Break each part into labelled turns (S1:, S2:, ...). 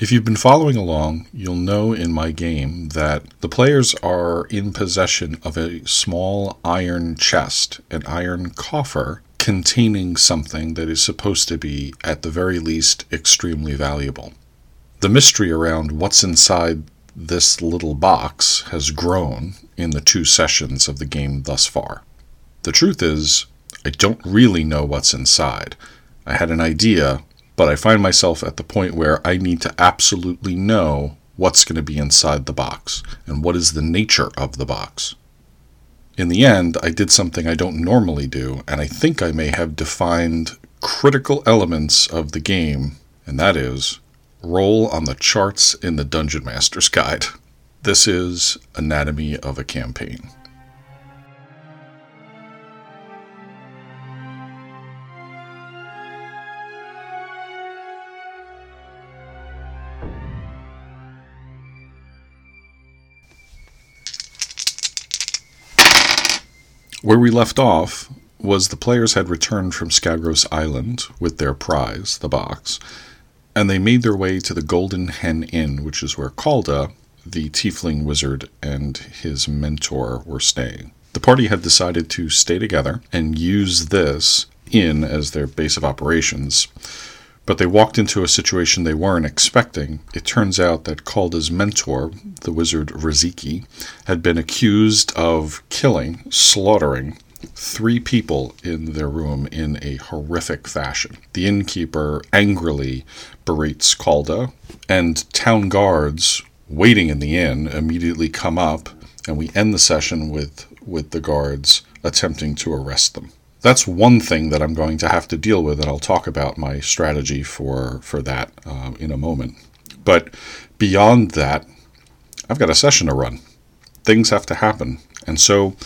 S1: If you've been following along, you'll know in my game that the players are in possession of a small iron chest, an iron coffer containing something that is supposed to be, at the very least, extremely valuable. The mystery around what's inside this little box has grown in the two sessions of the game thus far. The truth is, I don't really know what's inside. I had an idea, but I find myself at the point where I need to absolutely know what's going to be inside the box and what is the nature of the box. In the end, I did something I don't normally do, and I think I may have defined critical elements of the game, and that is roll on the charts in the Dungeon Master's Guide. This is Anatomy of a Campaign. Where we left off was the players had returned from Skagros Island with their prize, the box, and they made their way to the Golden Hen Inn, which is where Calda, the tiefling wizard, and his mentor were staying. The party had decided to stay together and use this inn as their base of operations, but they walked into a situation they weren't expecting. It turns out that Calda's mentor, the wizard Riziki, had been accused of killing, slaughtering, three people in their room in a horrific fashion. The innkeeper angrily berates Calda, and town guards waiting in the inn immediately come up, and we end the session with, with the guards attempting to arrest them that's one thing that I'm going to have to deal with, and I'll talk about my strategy for for that uh, in a moment. But beyond that, I've got a session to run. Things have to happen, and so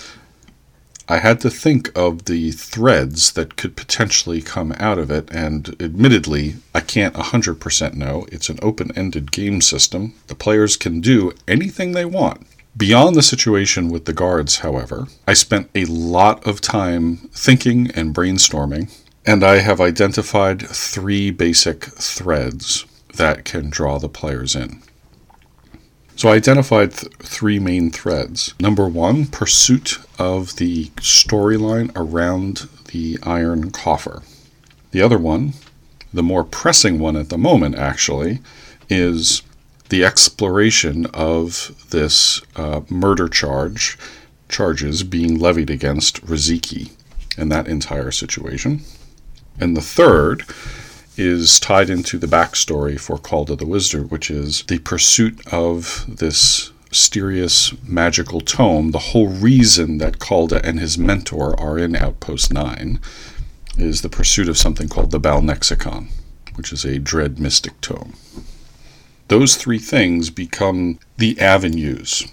S1: I had to think of the threads that could potentially come out of it. And admittedly, I can't 100% know. It's an open ended game system. The players can do anything they want. Beyond the situation with the guards, however, I spent a lot of time thinking and brainstorming, and I have identified three basic threads that can draw the players in. So I identified th- three main threads. Number one, pursuit of the storyline around the iron coffer. The other one, the more pressing one at the moment actually, is the exploration of this uh, murder charge charges being levied against Riziki and that entire situation. And the third is tied into the backstory for Calda the Wizard, which is the pursuit of this mysterious magical tome. The whole reason that Calda and his mentor are in Outpost 9 is the pursuit of something called the Balnexicon, which is a dread mystic tome. Those three things become the avenues.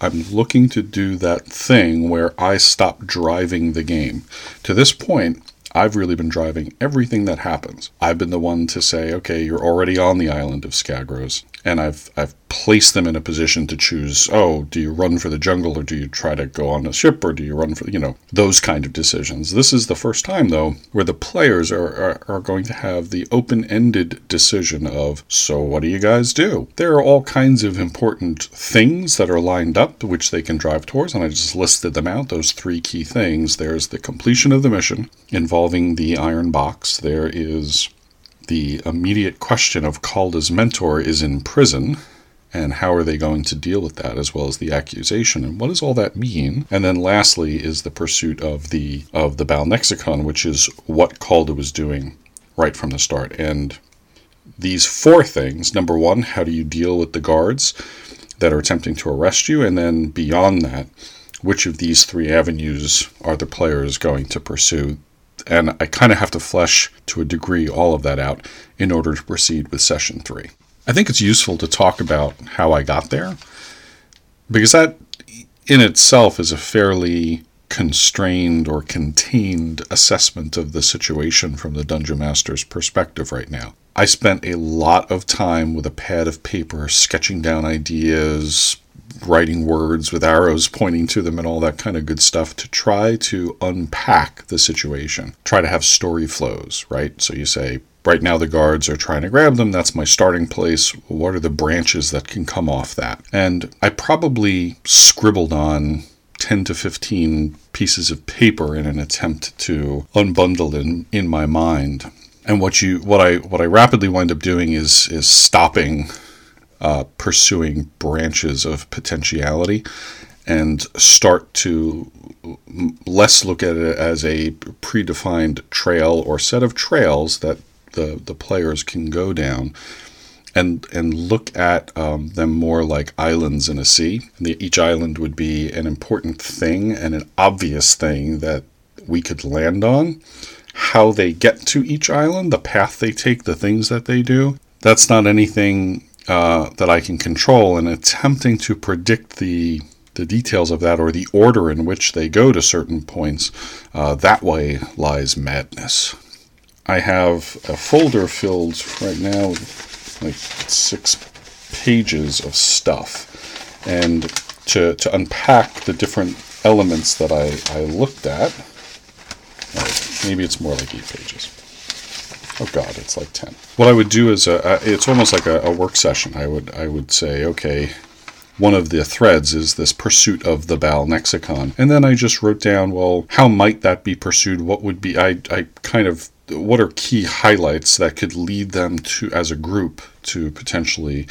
S1: I'm looking to do that thing where I stop driving the game. To this point, I've really been driving everything that happens. I've been the one to say, okay, you're already on the island of Skagros, and I've I've placed them in a position to choose. Oh, do you run for the jungle, or do you try to go on a ship, or do you run for you know those kind of decisions? This is the first time though where the players are are, are going to have the open-ended decision of, so what do you guys do? There are all kinds of important things that are lined up which they can drive towards, and I just listed them out. Those three key things. There's the completion of the mission involving the iron box. There is the immediate question of Calda's mentor is in prison, and how are they going to deal with that, as well as the accusation, and what does all that mean? And then lastly is the pursuit of the of the Balnexicon, which is what Calda was doing right from the start. And these four things: number one, how do you deal with the guards that are attempting to arrest you, and then beyond that, which of these three avenues are the players going to pursue and I kind of have to flesh to a degree all of that out in order to proceed with session three. I think it's useful to talk about how I got there because that in itself is a fairly constrained or contained assessment of the situation from the dungeon master's perspective right now. I spent a lot of time with a pad of paper sketching down ideas, writing words with arrows pointing to them and all that kind of good stuff to try to unpack the situation. Try to have story flows, right? So you say, right now the guards are trying to grab them. That's my starting place. What are the branches that can come off that? And I probably scribbled on 10 to 15 pieces of paper in an attempt to unbundle in, in my mind. And what you what I what I rapidly wind up doing is is stopping uh, pursuing branches of potentiality and start to less look at it as a predefined trail or set of trails that the, the players can go down and and look at um, them more like islands in a sea. The, each island would be an important thing and an obvious thing that we could land on. How they get to each island, the path they take, the things that they do, that's not anything uh, that I can control. And attempting to predict the the details of that or the order in which they go to certain points, uh, that way lies madness. I have a folder filled right now with like six pages of stuff. And to, to unpack the different elements that I, I looked at, maybe it's more like eight pages. Oh God, it's like ten. What I would do is a, a it's almost like a, a work session. I would I would say, okay, one of the threads is this pursuit of the Balnexicon. And then I just wrote down, well, how might that be pursued? What would be, I, I kind of, what are key highlights that could lead them to, as a group, to potentially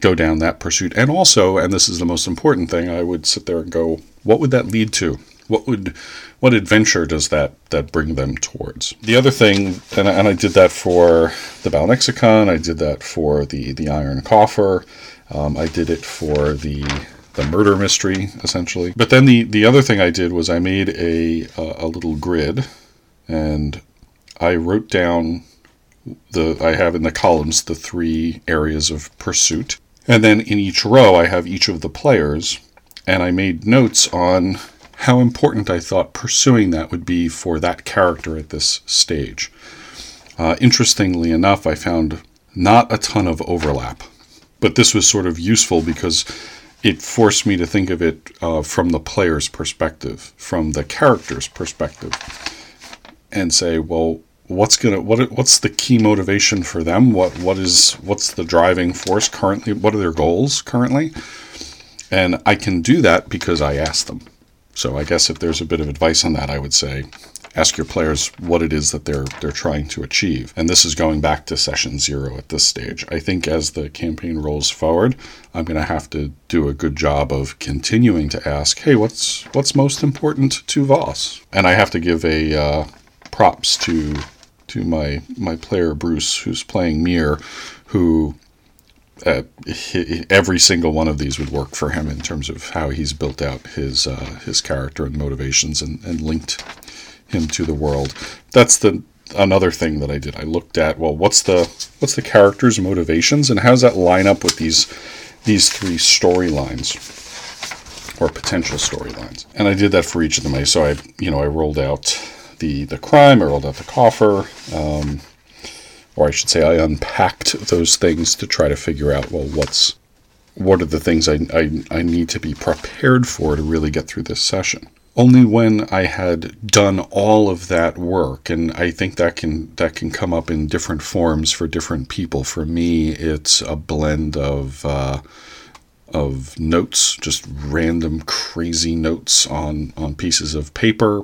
S1: go down that pursuit? And also, and this is the most important thing, I would sit there and go, what would that lead to? What would, what adventure does that that bring them towards? The other thing, and I, and I did that for the Balnexicon, I did that for the the Iron Coffer, um, I did it for the the murder mystery essentially. But then the the other thing I did was I made a a, a little grid, and I wrote down the I have in the columns the three areas of pursuit, and then in each row I have each of the players, and I made notes on how important I thought pursuing that would be for that character at this stage. Uh, interestingly enough, I found not a ton of overlap but this was sort of useful because it forced me to think of it uh, from the player's perspective, from the character's perspective, and say, well, what's gonna what what's the key motivation for them? What what is what's the driving force currently? What are their goals currently? And I can do that because I asked them. So I guess if there's a bit of advice on that, I would say ask your players what it is that they're they're trying to achieve. And this is going back to session zero at this stage. I think as the campaign rolls forward, I'm going to have to do a good job of continuing to ask, hey, what's what's most important to Voss? And I have to give a uh, props to to my my player Bruce, who's playing Mir, who uh, he, every single one of these would work for him in terms of how he's built out his uh, his character and motivations and, and linked him to the world. That's the another thing that I did. I looked at well, what's the what's the character's motivations and how does that line up with these these three storylines or potential storylines? And I did that for each of them. I so I you know I rolled out the the crime, I rolled out the coffer. Um, or I should say, I unpacked those things to try to figure out well, what's what are the things I, I, I need to be prepared for to really get through this session only when I had done all of that work, and I think that can that can come up in different forms for different people. For me, it's a blend of uh, of notes, just random crazy notes on on pieces of paper,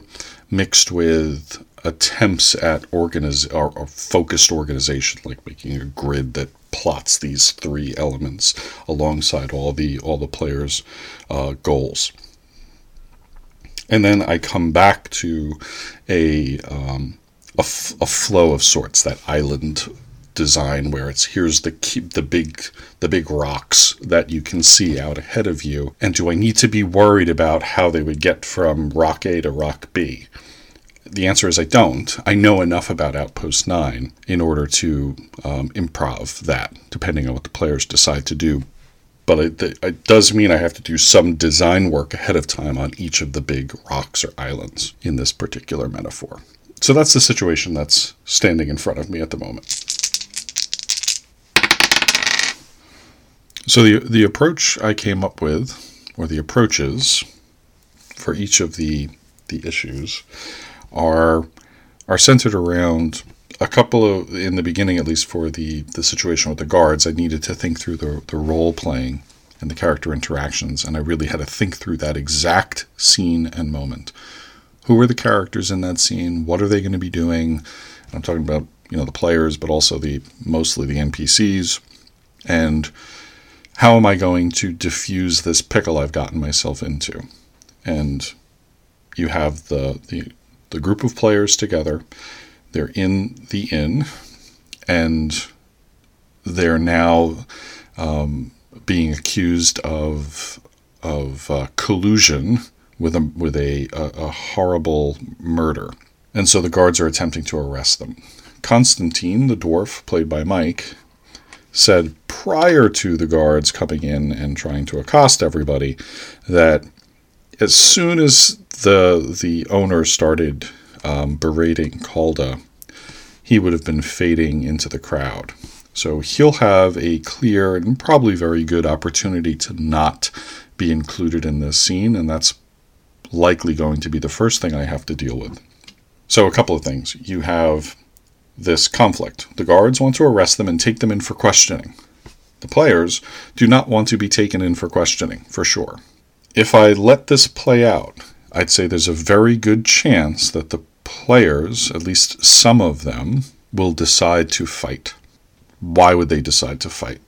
S1: mixed with attempts at organiz or, or focused organization, like making a grid that plots these three elements alongside all the all the players' uh, goals. And then I come back to a um, a, f- a flow of sorts, that island design where it's here's the keep the big the big rocks that you can see out ahead of you and do I need to be worried about how they would get from rock A to rock B the answer is I don't. I know enough about Outpost 9 in order to um, improv that, depending on what the players decide to do but it, it, does mean I have to do some design work ahead of time on each of the big rocks or islands in this particular metaphor. So that's the situation that's standing in front of me at the moment. So the the approach I came up with, or the approaches for each of the the issues, are are centered around a couple of in the beginning at least for the the situation with the guards i needed to think through the, the role playing and the character interactions and i really had to think through that exact scene and moment. Who are the characters in that scene? What are they going to be doing? I'm talking about you know the players but also the mostly the npcs and how am i going to diffuse this pickle i've gotten myself into? And you have the the, the group of players together they're in the inn, and they're now um, being accused of of uh, collusion with a with a, a, a horrible murder, and so the guards are attempting to arrest them. Constantine, the dwarf, played by Mike, said prior to the guards coming in and trying to accost everybody that as soon as the the owner started um, berating Calda, he would have been fading into the crowd. So he'll have a clear and probably very good opportunity to not be included in this scene, and that's likely going to be the first thing I have to deal with. So, a couple of things. You have this conflict. The guards want to arrest them and take them in for questioning. The players do not want to be taken in for questioning, for sure. If I let this play out, I'd say there's a very good chance that the players, at least some of them, will decide to fight. Why would they decide to fight?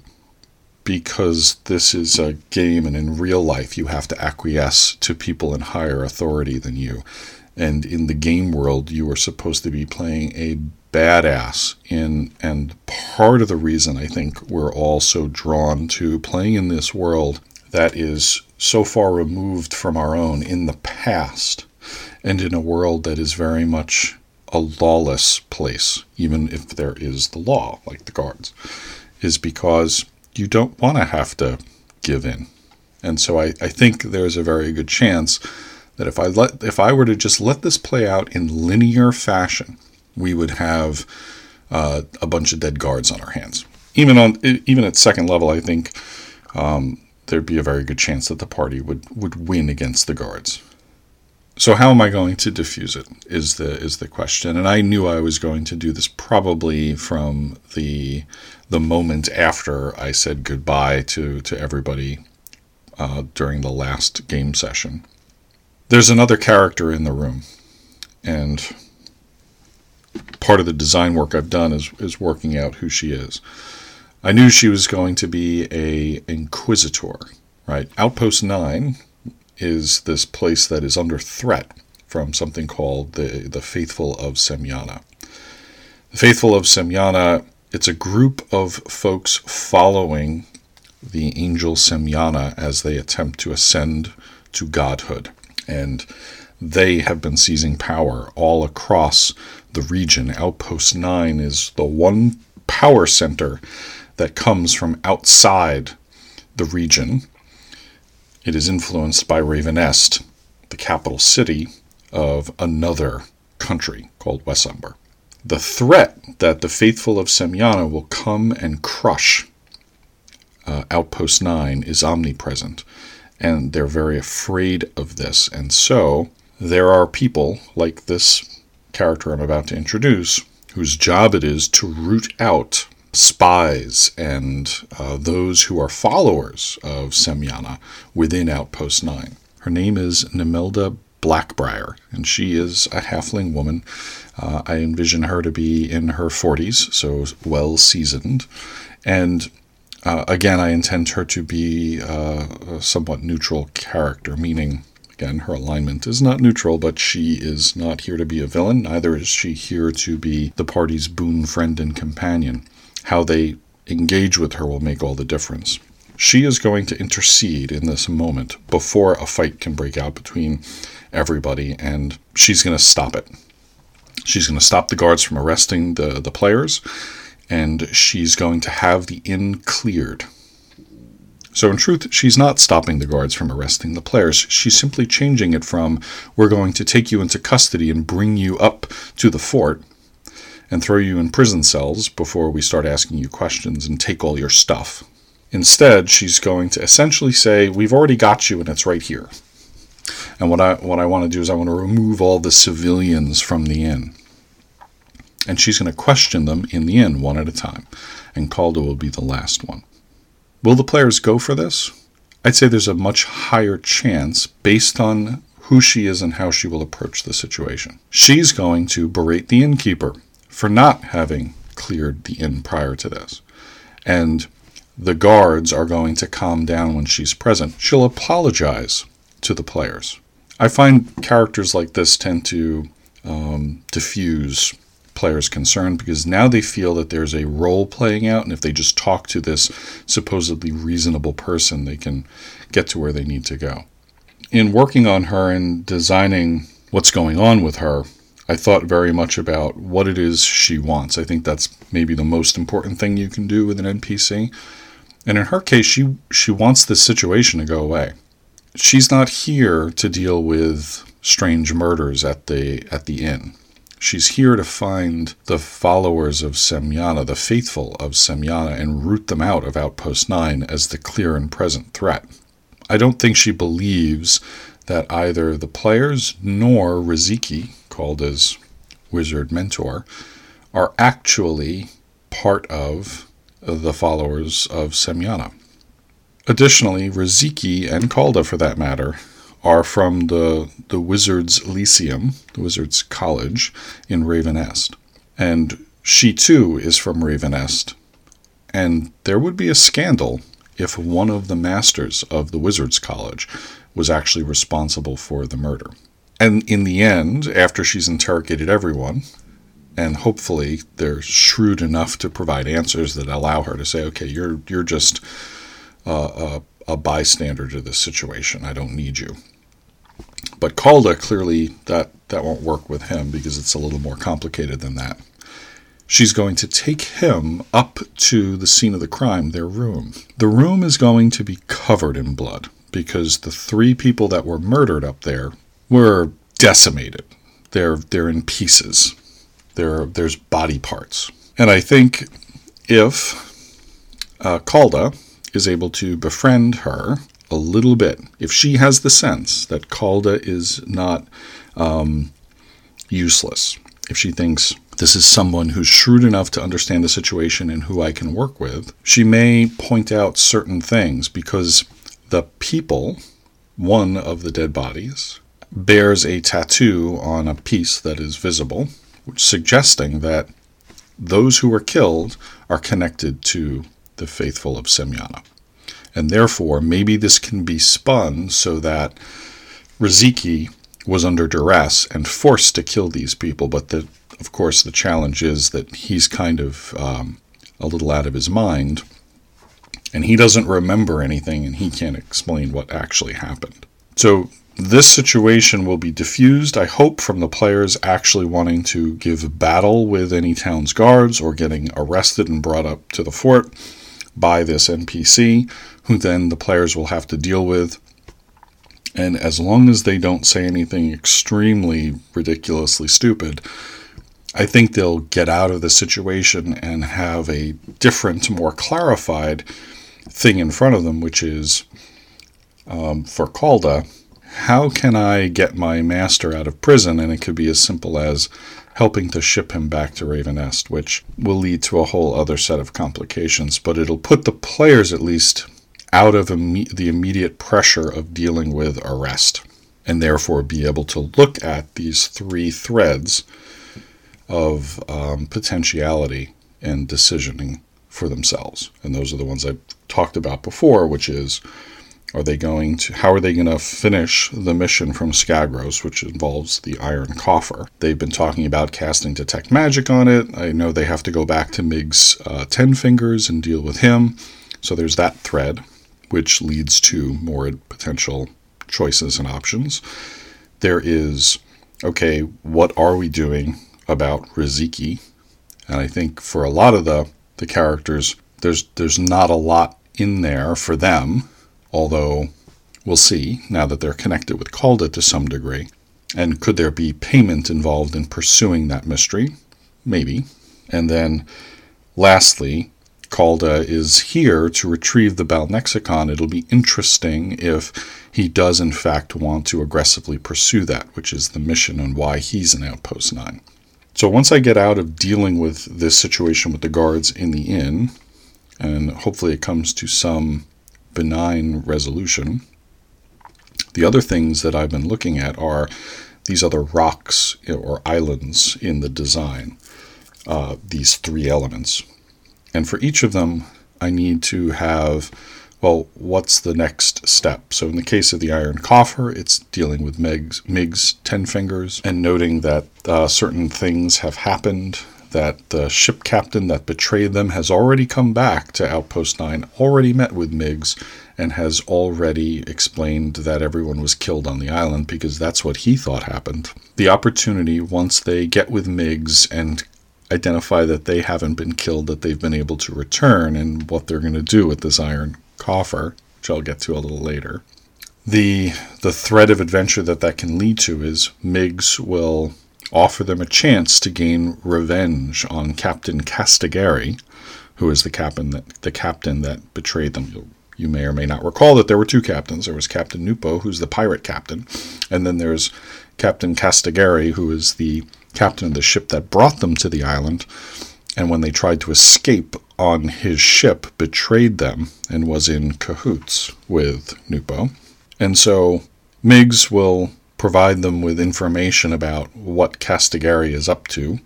S1: Because this is a game, and in real life, you have to acquiesce to people in higher authority than you. And in the game world, you are supposed to be playing a badass in and part of the reason I think we're all so drawn to playing in this world that is so far removed from our own in the past and in a world that is very much a lawless place, even if there is the law, like the guards, is because you don't want to have to give in. And so I, I think there's a very good chance that if I let if I were to just let this play out in linear fashion, we would have uh, a bunch of dead guards on our hands. Even on even at second level, I think um, there'd be a very good chance that the party would would win against the guards. So how am I going to diffuse it is the is the question. And I knew I was going to do this probably from the the moment after I said goodbye to to everybody uh, during the last game session. There's another character in the room, and part of the design work I've done is is working out who she is. I knew she was going to be a inquisitor, right? Outpost nine is this place that is under threat from something called the, the Faithful of Semyana. The Faithful of Semyana, it's a group of folks following the angel Semyana as they attempt to ascend to godhood. And they have been seizing power all across the region. Outpost 9 is the one power center that comes from outside the region it is influenced by Ravenest, the capital city of another country called Wesumber. The threat that the faithful of Semyana will come and crush uh, Outpost 9 is omnipresent, and they're very afraid of this. And so there are people like this character I'm about to introduce whose job it is to root out spies and uh, those who are followers of Semyana within Outpost 9. Her name is Nemelda Blackbriar, and she is a halfling woman. Uh, I envision her to be in her 40s, so well seasoned. And uh, again, I intend her to be uh, a somewhat neutral character, meaning, again, her alignment is not neutral, but she is not here to be a villain. Neither is she here to be the party's boon friend and companion how they engage with her will make all the difference. She is going to intercede in this moment before a fight can break out between everybody, and she's going to stop it. She's going to stop the guards from arresting the, the players, and she's going to have the inn cleared. So, in truth, she's not stopping the guards from arresting the players. She's simply changing it from, we're going to take you into custody and bring you up to the fort, and throw you in prison cells before we start asking you questions and take all your stuff. Instead, she's going to essentially say, We've already got you and it's right here. And what I, what I want to do is I want to remove all the civilians from the inn. and she's going to question them in the inn one at a time. And Calder will be the last one. Will the players go for this? I'd say there's a much higher chance based on who she is and how she will approach the situation. She's going to berate the innkeeper for not having cleared the inn prior to this. And the guards are going to calm down when she's present. She'll apologize to the players. I find characters like this tend to um, diffuse players' concern because now they feel that there's a role playing out, and if they just talk to this supposedly reasonable person, they can get to where they need to go. In working on her and designing what's going on with her, I thought very much about what it is she wants. I think that's maybe the most important thing you can do with an NPC. And in her case, she she wants this situation to go away. She's not here to deal with strange murders at the at the inn. She's here to find the followers of Semyana, the faithful of Semyana, and root them out of Outpost 9 as the clear and present threat. I don't think she believes that either the players nor Riziki, Calda's wizard mentor, are actually part of the followers of Semyana. Additionally, Riziki and Calder, for that matter, are from the, the Wizards Lyceum, the Wizards College in Ravenest. And she too is from Ravenest. And there would be a scandal if one of the masters of the Wizards College was actually responsible for the murder. And in the end, after she's interrogated everyone, and hopefully they're shrewd enough to provide answers that allow her to say, "Okay, you're you're just uh, a, a bystander to this situation. I don't need you." But Calder clearly that that won't work with him because it's a little more complicated than that. She's going to take him up to the scene of the crime, their room. The room is going to be covered in blood because the three people that were murdered up there were decimated. They're they're in pieces. There there's body parts. And I think if uh, Calder is able to befriend her a little bit. If she has the sense that Calder is not um, useless, if she thinks this is someone who's shrewd enough to understand the situation and who I can work with, she may point out certain things because the people, one of the dead bodies, bears a tattoo on a piece that is visible, suggesting that those who were killed are connected to the faithful of Semyana. And therefore, maybe this can be spun so that Riziki was under duress and forced to kill these people. But the, of course, the challenge is that he's kind of um, a little out of his mind and he doesn't remember anything and he can't explain what actually happened. So this situation will be diffused, I hope, from the players actually wanting to give battle with any town's guards or getting arrested and brought up to the fort by this NPC who then the players will have to deal with. And as long as they don't say anything extremely ridiculously stupid, I think they'll get out of the situation and have a different, more clarified thing in front of them, which is um, for Calder, how can I get my master out of prison? And it could be as simple as helping to ship him back to Ravenest, which will lead to a whole other set of complications, but it'll put the players at least out of Im- the immediate pressure of dealing with arrest, and therefore be able to look at these three threads of um, potentiality and decisioning for themselves. And those are the ones I've talked about before, which is are they going to how are they going to finish the mission from Skagros, which involves the iron coffer? They've been talking about casting detect magic on it. I know they have to go back to Mig's uh, ten fingers and deal with him. So there's that thread which leads to more potential choices and options. There is, okay, what are we doing about Riziki? And I think for a lot of the, the characters, there's there's not a lot in there for them, although we'll see now that they're connected with Calda to some degree. And could there be payment involved in pursuing that mystery? Maybe. And then lastly, Calda is here to retrieve the Balnexicon, it'll be interesting if he does, in fact, want to aggressively pursue that, which is the mission and why he's in Outpost 9. So once I get out of dealing with this situation with the guards in the inn, and hopefully it comes to some benign resolution, the other things that I've been looking at are these other rocks or islands in the design, uh, these three elements. And for each of them, I need to have, well, what's the next step? So in the case of the iron coffer, it's dealing with Meg's, Mig's ten fingers and noting that uh, certain things have happened that the ship captain that betrayed them has already come back to Outpost 9, already met with Miggs, and has already explained that everyone was killed on the island because that's what he thought happened. The opportunity, once they get with Miggs and identify that they haven't been killed, that they've been able to return, and what they're going to do with this iron coffer, which I'll get to a little later. The, the thread of adventure that that can lead to is Miggs will offer them a chance to gain revenge on Captain Castigari, who is the captain that the captain that betrayed them. You'll, may or may not recall that there were two captains. There was Captain Nupo, who's the pirate captain, and then there's Captain Castigari, who is the captain of the ship that brought them to the island. And when they tried to escape on his ship, betrayed them and was in cahoots with Nupo. And so Miggs will provide them with information about what Castigari is up to,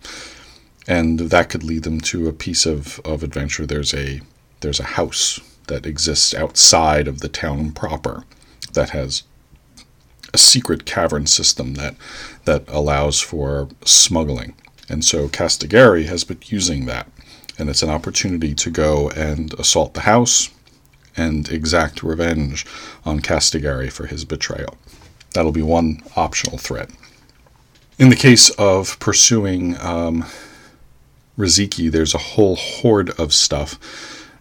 S1: and that could lead them to a piece of, of adventure. There's a there's a house that exists outside of the town proper that has a secret cavern system that that allows for smuggling. And so Castigari has been using that. And it's an opportunity to go and assault the house and exact revenge on Castigari for his betrayal. That'll be one optional threat. In the case of pursuing um, Riziki, there's a whole horde of stuff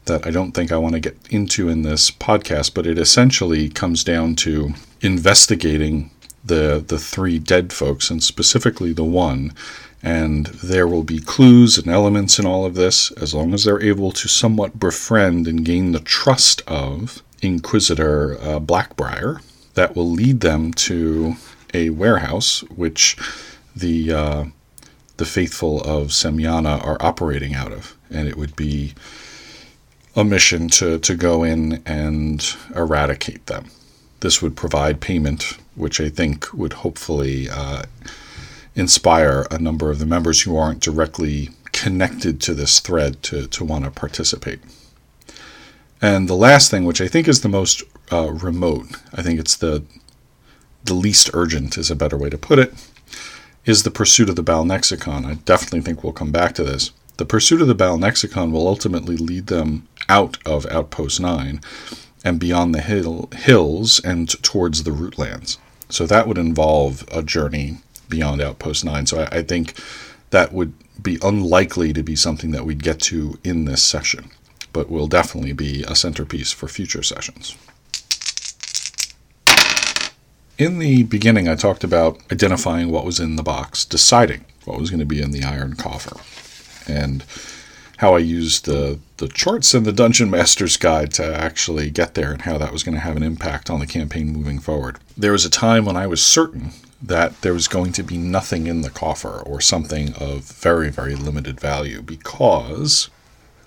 S1: that I don't think I want to get into in this podcast, but it essentially comes down to investigating the the three dead folks and specifically the one and there will be clues and elements in all of this as long as they're able to somewhat befriend and gain the trust of Inquisitor uh, Blackbriar that will lead them to a warehouse which the uh, the faithful of Semyana are operating out of, and it would be a mission to, to go in and eradicate them. This would provide payment, which I think would hopefully uh, inspire a number of the members who aren't directly connected to this thread to, to want to participate. And the last thing, which I think is the most uh, remote. I think it's the the least urgent is a better way to put it. Is the pursuit of the Balnexicon. I definitely think we'll come back to this. The pursuit of the Balnexicon will ultimately lead them out of Outpost 9 and beyond the hill, hills and towards the rootlands. So that would involve a journey beyond Outpost 9. So I, I think that would be unlikely to be something that we'd get to in this session, but will definitely be a centerpiece for future sessions. In the beginning, I talked about identifying what was in the box, deciding what was going to be in the iron coffer, and how I used the, the charts and the Dungeon Master's Guide to actually get there and how that was going to have an impact on the campaign moving forward. There was a time when I was certain that there was going to be nothing in the coffer or something of very, very limited value because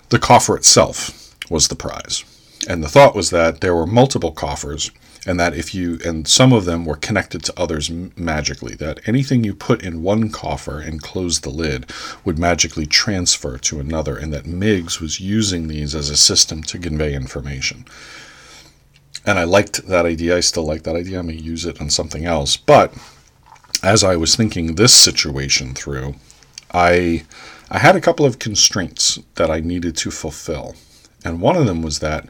S1: the coffer itself was the prize. And the thought was that there were multiple coffers and that if you and some of them were connected to others magically that anything you put in one coffer and closed the lid would magically transfer to another and that Miggs was using these as a system to convey information. And I liked that idea I still like that idea I may use it on something else but as I was thinking this situation through I I had a couple of constraints that I needed to fulfill. And one of them was that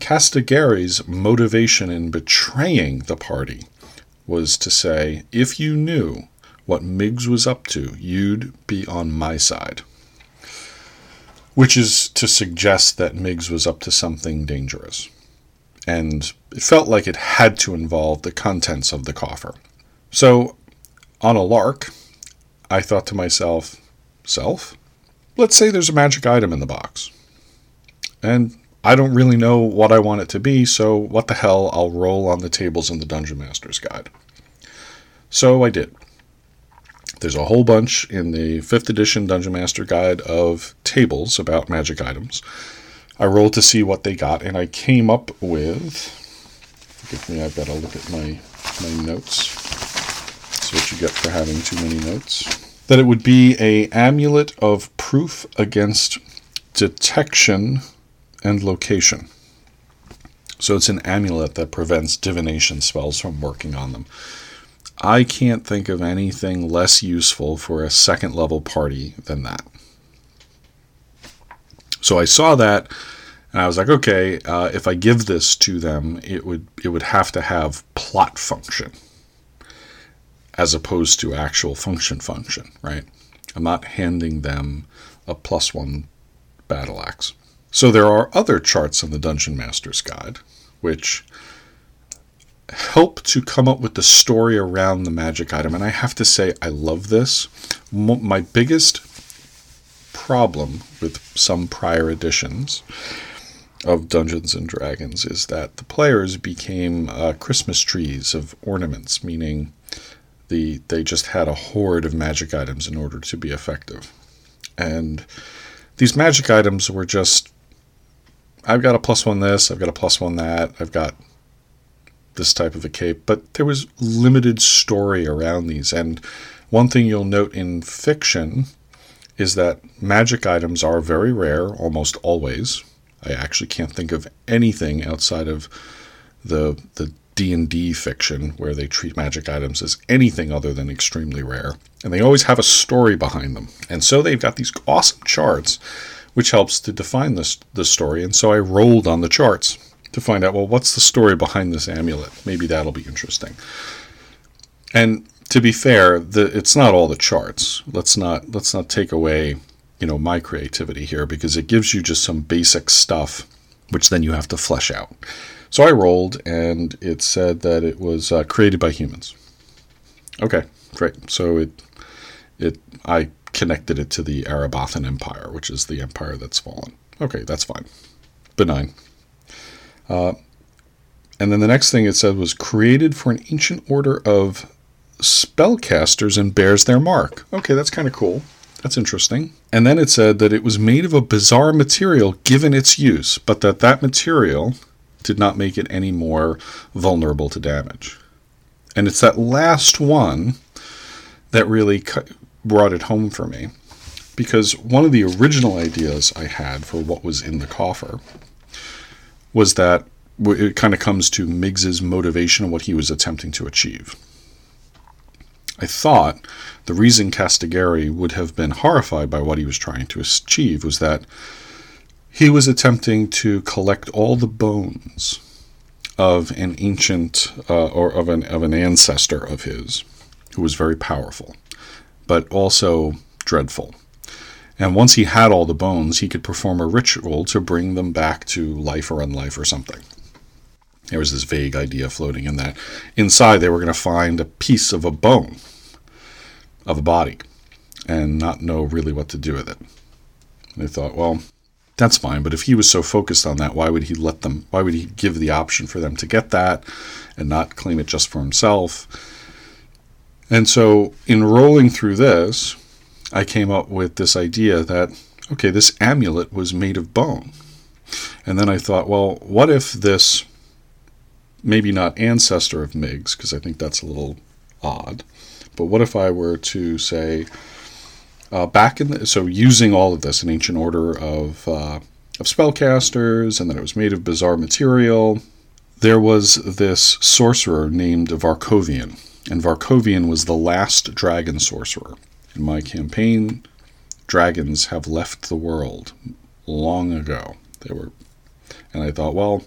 S1: Castigari's motivation in betraying the party was to say, if you knew what Miggs was up to, you'd be on my side. Which is to suggest that Miggs was up to something dangerous. And it felt like it had to involve the contents of the coffer. So, on a lark, I thought to myself, self, let's say there's a magic item in the box. And I don't really know what I want it to be, so what the hell, I'll roll on the tables in the Dungeon Master's Guide. So I did. There's a whole bunch in the 5th edition Dungeon Master Guide of tables about magic items. I rolled to see what they got, and I came up with. Forgive me, I've got to look at my, my notes. That's what you get for having too many notes. That it would be a amulet of proof against detection and location. So it's an amulet that prevents divination spells from working on them. I can't think of anything less useful for a second level party than that. So I saw that and I was like, okay, uh, if I give this to them, it would it would have to have plot function as opposed to actual function function, right? I'm not handing them a plus one battle axe. So there are other charts in the Dungeon Master's Guide which help to come up with the story around the magic item. And I have to say, I love this. My biggest problem with some prior editions of Dungeons and Dragons is that the players became uh, Christmas trees of ornaments, meaning the they just had a horde of magic items in order to be effective. And these magic items were just I've got a plus one this, I've got a plus one that, I've got this type of a cape, but there was limited story around these. And one thing you'll note in fiction is that magic items are very rare, almost always. I actually can't think of anything outside of the the D&D fiction where they treat magic items as anything other than extremely rare. And they always have a story behind them. And so they've got these awesome charts which helps to define this the story. And so I rolled on the charts to find out well what's the story behind this amulet? Maybe that'll be interesting. And to be fair the, it's not all the charts. Let's not let's not take away you know my creativity here because it gives you just some basic stuff which then you have to flesh out. So i rolled and it said that it was uh, created by humans. Okay great. So it it i connected it to the arabathan empire which is the empire that's fallen okay that's fine benign uh, and then the next thing it said was created for an ancient order of spellcasters and bears their mark. Okay, that's kind of cool. That's interesting. And then it said that it was made of a bizarre material given its use, but that that material did not make it any more vulnerable to damage. And it's that last one that really brought it home for me. Because one of the original ideas I had for what was in the coffer was that it kind of comes to Miggs's motivation and what he was attempting to achieve. I thought the reason Castigari would have been horrified by what he was trying to achieve was that he was attempting to collect all the bones of an ancient uh, or of an of an ancestor of his who was very powerful, but also dreadful. And once he had all the bones, he could perform a ritual to bring them back to life or unlife or something. There was this vague idea floating in that inside they were going to find a piece of a bone of a body and not know really what to do with it. They thought, well, that's fine, but if he was so focused on that, why would he let them, why would he give the option for them to get that and not claim it just for himself? And so, in rolling through this, I came up with this idea that, okay, this amulet was made of bone. And then I thought, well, what if this, maybe not ancestor of Miggs, because I think that's a little odd, but what if I were to say, uh, back in the, so using all of this, an ancient order of, uh, of spellcasters, and that it was made of bizarre material, there was this sorcerer named Varkovian. And Varkovian was the last dragon sorcerer. In my campaign, dragons have left the world long ago. They were, and I thought, well,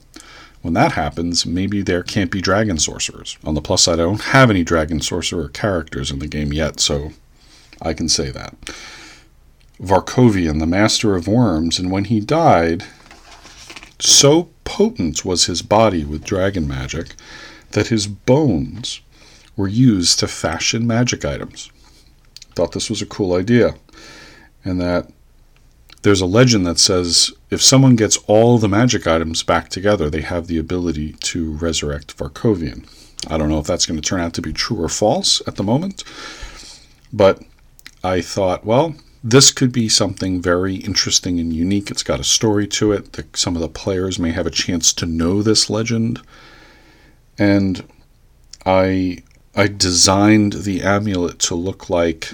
S1: when that happens, maybe there can't be dragon sorcerers. On the plus side, I don't have any dragon sorcerer characters in the game yet, so I can say that. Varkovian, the master of worms, and when he died, so potent was his body with dragon magic that his bones were used to fashion magic items thought this was a cool idea. And that there's a legend that says if someone gets all the magic items back together, they have the ability to resurrect Varkovian. I don't know if that's going to turn out to be true or false at the moment, But I thought, well, this could be something very interesting and unique. It's got a story to it. that some of the players may have a chance to know this legend. And I I designed the amulet to look like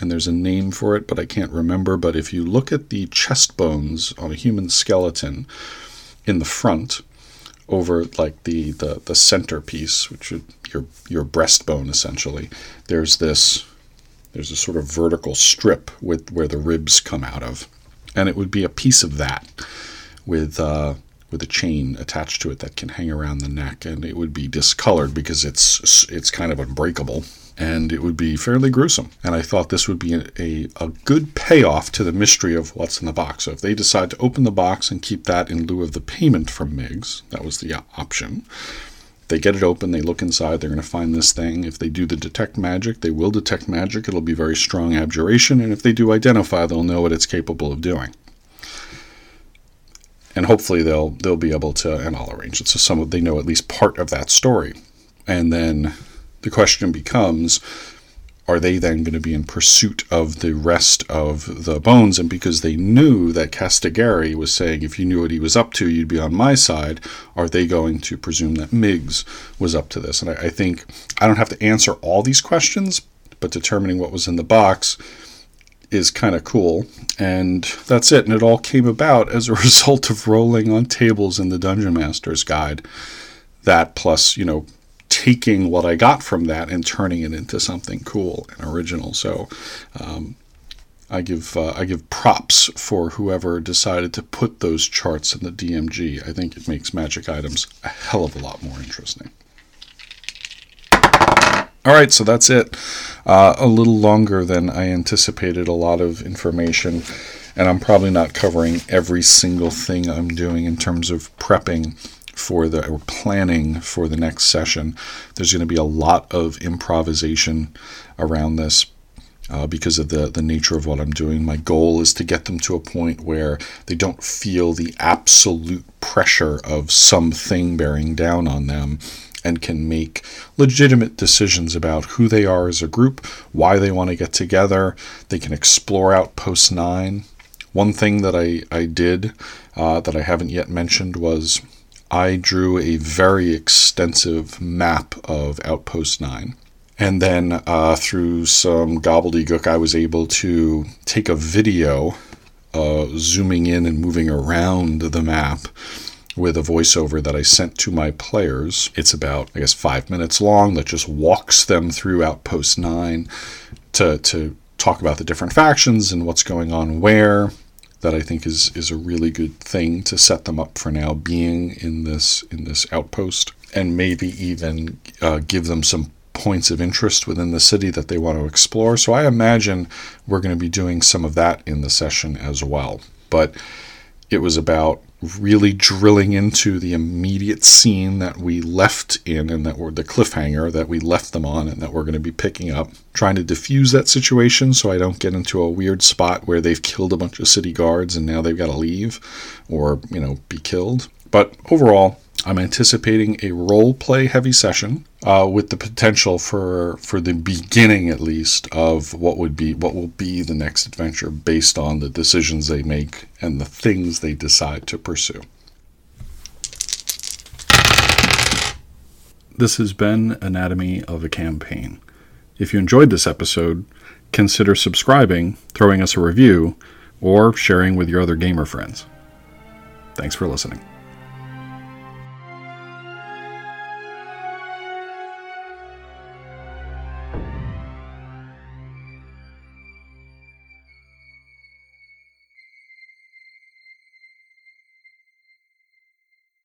S1: and there's a name for it, but I can't remember. But if you look at the chest bones on a human skeleton in the front, over like the the, the centerpiece, which your your breastbone essentially, there's this there's a sort of vertical strip with where the ribs come out of, and it would be a piece of that with uh, with a chain attached to it that can hang around the neck, and it would be discolored because it's it's kind of unbreakable and it would be fairly gruesome. And I thought this would be a, a, a, good payoff to the mystery of what's in the box. So if they decide to open the box and keep that in lieu of the payment from Miggs, that was the option. They get it open, they look inside, they're going to find this thing. If they do the detect magic, they will detect magic. It'll be very strong abjuration. And if they do identify, they'll know what it's capable of doing and hopefully they'll they'll be able to and I'll arrange it so some of they know at least part of that story and then the question becomes are they then going to be in pursuit of the rest of the bones? And because they knew that Castigari was saying, if you knew what he was up to, you'd be on my side, are they going to presume that Miggs was up to this? And I, I think I don't have to answer all these questions, but determining what was in the box is kind of cool. And that's it. And it all came about as a result of rolling on tables in the Dungeon Master's Guide. That plus, you know, taking what I got from that and turning it into something cool and original. So um, I give uh, I give props for whoever decided to put those charts in the DMG. I think it makes magic items a hell of a lot more interesting. All right, so that's it. Uh, a little longer than I anticipated. A lot of information, and I'm probably not covering every single thing I'm doing in terms of prepping for the or planning for the next session. There's going to be a lot of improvisation around this. Uh, because of the, the nature of what I'm doing. My goal is to get them to a point where they don't feel the absolute pressure of something bearing down on them and can make legitimate decisions about who they are as a group, why they want to get together. They can explore Outpost 9. One thing that I, I did uh, that I haven't yet mentioned was I drew a very extensive map of Outpost 9. And then uh, through some gobbledygook, I was able to take a video uh, zooming in and moving around the map with a voiceover that I sent to my players. It's about, I guess, five minutes long that just walks them through Outpost 9 to, to talk about the different factions and what's going on where that I think is is a really good thing to set them up for now being in this in this outpost, and maybe even uh, give them some points of interest within the city that they want to explore. So I imagine we're going to be doing some of that in the session as well. But it was about really drilling into the immediate scene that we left in and that were the cliffhanger that we left them on and that we're going to be picking up, trying to diffuse that situation so I don't get into a weird spot where they've killed a bunch of city guards and now they've got to leave or, you know, be killed. But overall, I'm anticipating a role play heavy session uh, with the potential for for the beginning at least of what would be what will be the next adventure based on the decisions they make and the things they decide to pursue. This has been Anatomy of a Campaign. If you enjoyed this episode, consider subscribing, throwing us a review, or sharing with your other gamer friends. Thanks for listening.